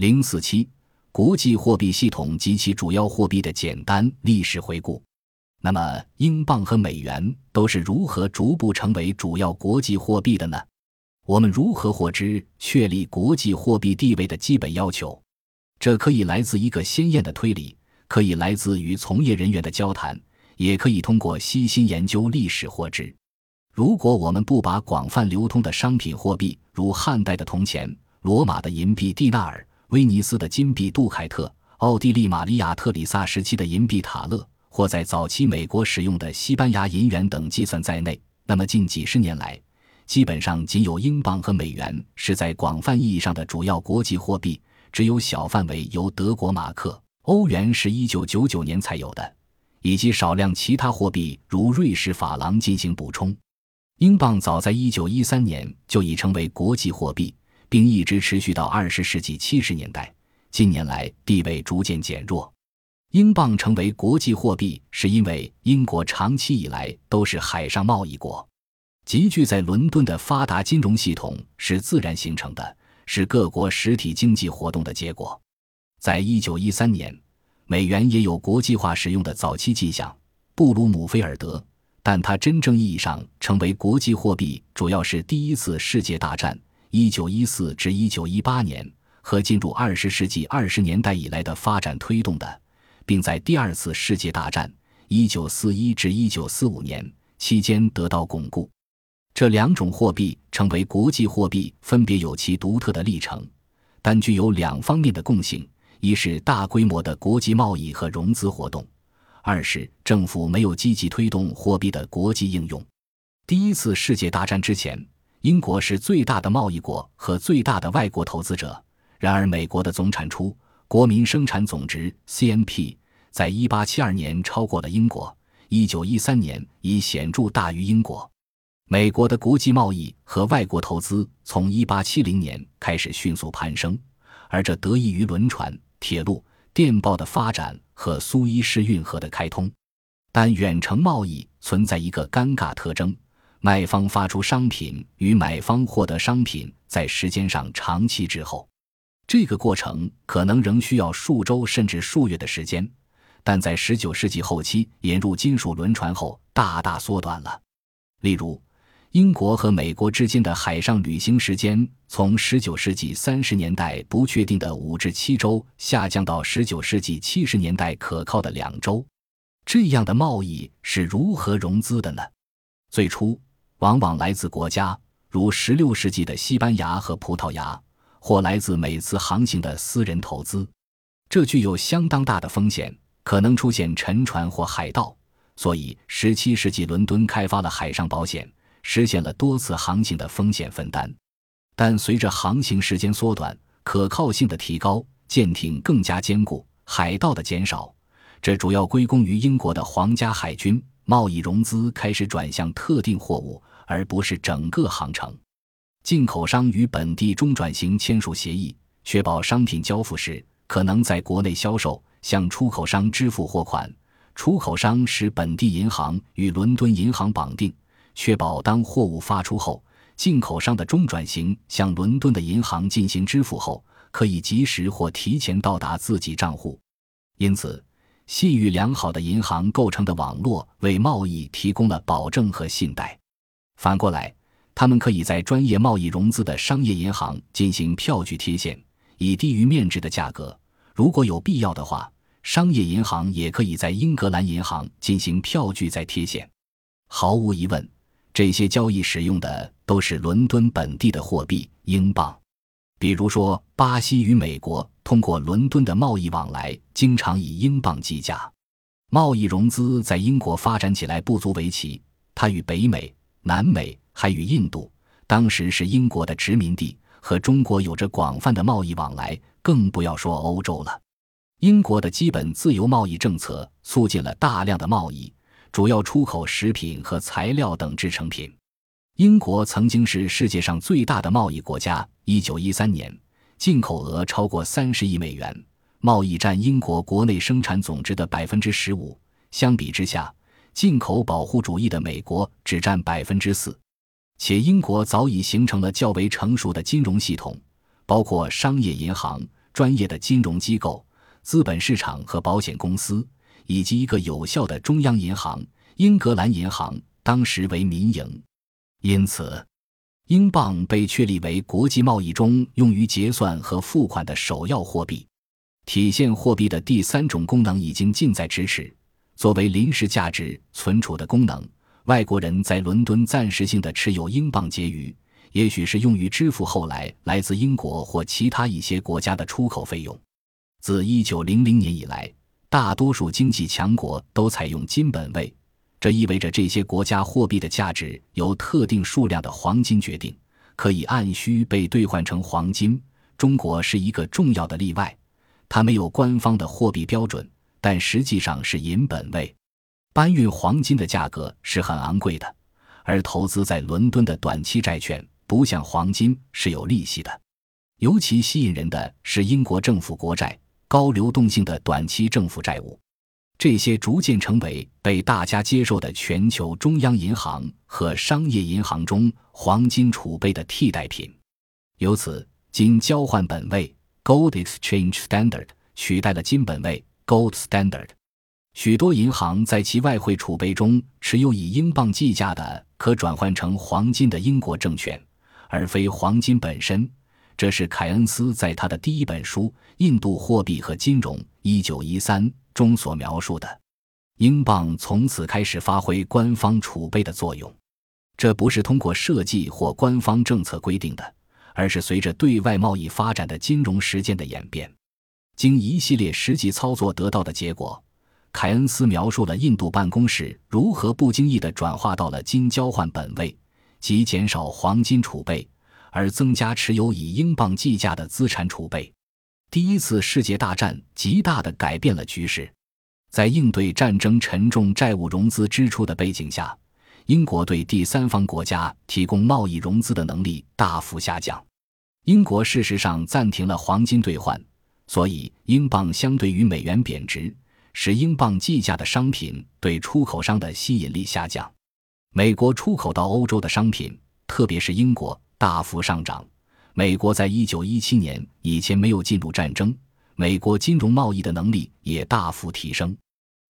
零四七，国际货币系统及其主要货币的简单历史回顾。那么，英镑和美元都是如何逐步成为主要国际货币的呢？我们如何获知确立国际货币地位的基本要求？这可以来自一个鲜艳的推理，可以来自与从业人员的交谈，也可以通过悉心研究历史获知。如果我们不把广泛流通的商品货币，如汉代的铜钱、罗马的银币蒂纳尔、威尼斯的金币杜凯特、奥地利玛利亚特里萨时期的银币塔勒，或在早期美国使用的西班牙银元等计算在内，那么近几十年来，基本上仅有英镑和美元是在广泛意义上的主要国际货币，只有小范围由德国马克、欧元是一九九九年才有的，以及少量其他货币如瑞士法郎进行补充。英镑早在一九一三年就已成为国际货币，并一直持续到二十世纪七十年代。近年来地位逐渐减弱。英镑成为国际货币，是因为英国长期以来都是海上贸易国，集聚在伦敦的发达金融系统是自然形成的，是各国实体经济活动的结果。在一九一三年，美元也有国际化使用的早期迹象。布鲁姆菲尔德，但它真正意义上成为国际货币，主要是第一次世界大战（一九一四至一九一八年）和进入二十世纪二十年代以来的发展推动的。并在第二次世界大战（一九四一至一九四五年）期间得到巩固。这两种货币成为国际货币，分别有其独特的历程，但具有两方面的共性：一是大规模的国际贸易和融资活动；二是政府没有积极推动货币的国际应用。第一次世界大战之前，英国是最大的贸易国和最大的外国投资者。然而，美国的总产出（国民生产总值 ）CNP。在一八七二年超过了英国，一九一三年已显著大于英国。美国的国际贸易和外国投资从一八七零年开始迅速攀升，而这得益于轮船、铁路、电报的发展和苏伊士运河的开通。但远程贸易存在一个尴尬特征：卖方发出商品与买方获得商品在时间上长期滞后，这个过程可能仍需要数周甚至数月的时间。但在19世纪后期引入金属轮船后，大大缩短了。例如，英国和美国之间的海上旅行时间从19世纪30年代不确定的五至七周，下降到19世纪70年代可靠的两周。这样的贸易是如何融资的呢？最初，往往来自国家，如16世纪的西班牙和葡萄牙，或来自每次航行的私人投资。这具有相当大的风险。可能出现沉船或海盗，所以17世纪伦敦开发了海上保险，实现了多次航行的风险分担。但随着航行时间缩短、可靠性的提高、舰艇更加坚固、海盗的减少，这主要归功于英国的皇家海军。贸易融资开始转向特定货物，而不是整个航程。进口商与本地中转型签署协议，确保商品交付时可能在国内销售。向出口商支付货款，出口商使本地银行与伦敦银行绑定，确保当货物发出后，进口商的中转型向伦敦的银行进行支付后，可以及时或提前到达自己账户。因此，信誉良好的银行构成的网络为贸易提供了保证和信贷。反过来，他们可以在专业贸易融资的商业银行进行票据贴现，以低于面值的价格。如果有必要的话，商业银行也可以在英格兰银行进行票据再贴现。毫无疑问，这些交易使用的都是伦敦本地的货币——英镑。比如说，巴西与美国通过伦敦的贸易往来，经常以英镑计价。贸易融资在英国发展起来不足为奇，它与北美、南美还与印度（当时是英国的殖民地）和中国有着广泛的贸易往来。更不要说欧洲了。英国的基本自由贸易政策促进了大量的贸易，主要出口食品和材料等制成品。英国曾经是世界上最大的贸易国家。一九一三年，进口额超过三十亿美元，贸易占英国国内生产总值的百分之十五。相比之下，进口保护主义的美国只占百分之四。且英国早已形成了较为成熟的金融系统。包括商业银行、专业的金融机构、资本市场和保险公司，以及一个有效的中央银行——英格兰银行，当时为民营。因此，英镑被确立为国际贸易中用于结算和付款的首要货币。体现货币的第三种功能已经近在咫尺，作为临时价值存储的功能。外国人在伦敦暂时性的持有英镑结余，也许是用于支付后来来自英国或其他一些国家的出口费用。自一九零零年以来，大多数经济强国都采用金本位，这意味着这些国家货币的价值由特定数量的黄金决定，可以按需被兑换成黄金。中国是一个重要的例外，它没有官方的货币标准，但实际上是银本位。搬运黄金的价格是很昂贵的，而投资在伦敦的短期债券不像黄金是有利息的。尤其吸引人的是英国政府国债、高流动性的短期政府债务，这些逐渐成为被大家接受的全球中央银行和商业银行中黄金储备的替代品。由此，金交换本位 （Gold Exchange Standard） 取代了金本位 （Gold Standard）。许多银行在其外汇储备中持有以英镑计价的可转换成黄金的英国证券，而非黄金本身。这是凯恩斯在他的第一本书《印度货币和金融》（1913） 中所描述的。英镑从此开始发挥官方储备的作用。这不是通过设计或官方政策规定的，而是随着对外贸易发展的金融实践的演变，经一系列实际操作得到的结果。凯恩斯描述了印度办公室如何不经意地转化到了金交换本位，即减少黄金储备，而增加持有以英镑计价的资产储备。第一次世界大战极大地改变了局势，在应对战争沉重债务融资支出的背景下，英国对第三方国家提供贸易融资的能力大幅下降。英国事实上暂停了黄金兑换，所以英镑相对于美元贬值。使英镑计价的商品对出口商的吸引力下降，美国出口到欧洲的商品，特别是英国大幅上涨。美国在一九一七年以前没有进入战争，美国金融贸易的能力也大幅提升。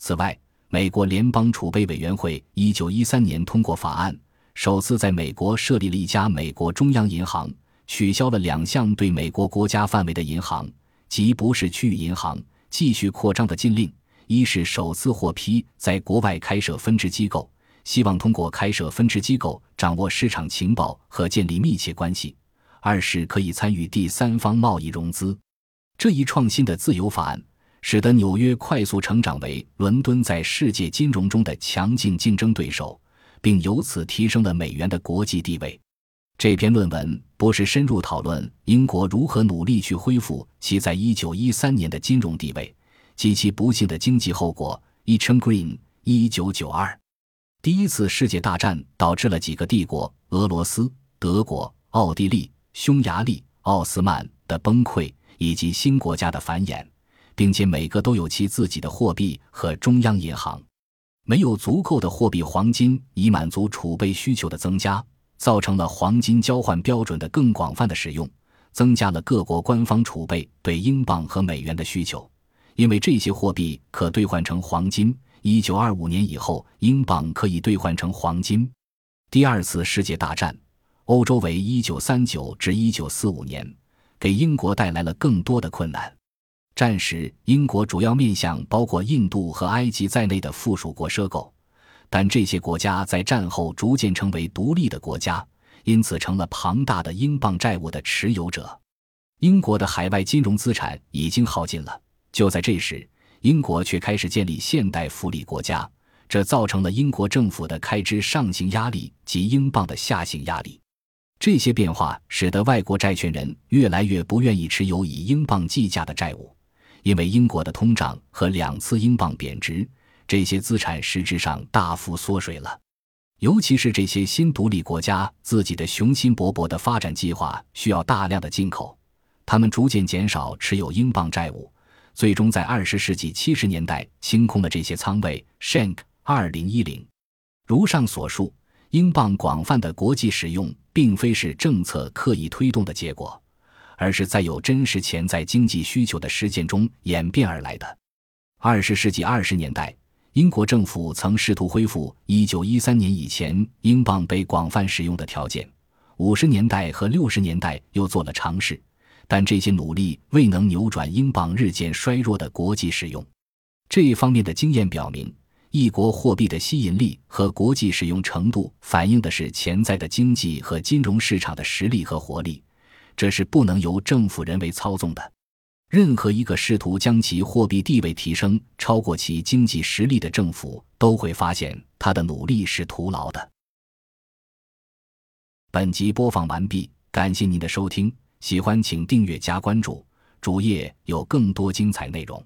此外，美国联邦储备委员会一九一三年通过法案，首次在美国设立了一家美国中央银行，取消了两项对美国国家范围的银行即不是区域银行继续扩张的禁令。一是首次获批在国外开设分支机构，希望通过开设分支机构掌握市场情报和建立密切关系；二是可以参与第三方贸易融资。这一创新的自由法案，使得纽约快速成长为伦敦在世界金融中的强劲竞争对手，并由此提升了美元的国际地位。这篇论文不是深入讨论英国如何努力去恢复其在一九一三年的金融地位。及其不幸的经济后果。e c h e n Green，一九九二，第一次世界大战导致了几个帝国——俄罗斯、德国、奥地利、匈牙利、奥斯曼的崩溃，以及新国家的繁衍，并且每个都有其自己的货币和中央银行。没有足够的货币黄金以满足储备需求的增加，造成了黄金交换标准的更广泛的使用，增加了各国官方储备对英镑和美元的需求。因为这些货币可兑换成黄金，一九二五年以后，英镑可以兑换成黄金。第二次世界大战，欧洲为一九三九至一九四五年，给英国带来了更多的困难。战时，英国主要面向包括印度和埃及在内的附属国赊购，但这些国家在战后逐渐成为独立的国家，因此成了庞大的英镑债务的持有者。英国的海外金融资产已经耗尽了。就在这时，英国却开始建立现代福利国家，这造成了英国政府的开支上行压力及英镑的下行压力。这些变化使得外国债权人越来越不愿意持有以英镑计价的债务，因为英国的通胀和两次英镑贬值，这些资产实质上大幅缩水了。尤其是这些新独立国家自己的雄心勃勃的发展计划需要大量的进口，他们逐渐减少持有英镑债务。最终在二十世纪七十年代清空了这些仓位。Shank 二零一零，如上所述，英镑广泛的国际使用并非是政策刻意推动的结果，而是在有真实潜在经济需求的实践中演变而来的。二十世纪二十年代，英国政府曾试图恢复一九一三年以前英镑被广泛使用的条件。五十年代和六十年代又做了尝试，但这些努力未能扭转英镑日渐衰弱的国际使用。这一方面的经验表明，一国货币的吸引力和国际使用程度反映的是潜在的经济和金融市场的实力和活力，这是不能由政府人为操纵的。任何一个试图将其货币地位提升超过其经济实力的政府，都会发现他的努力是徒劳的。本集播放完毕，感谢您的收听，喜欢请订阅加关注，主页有更多精彩内容。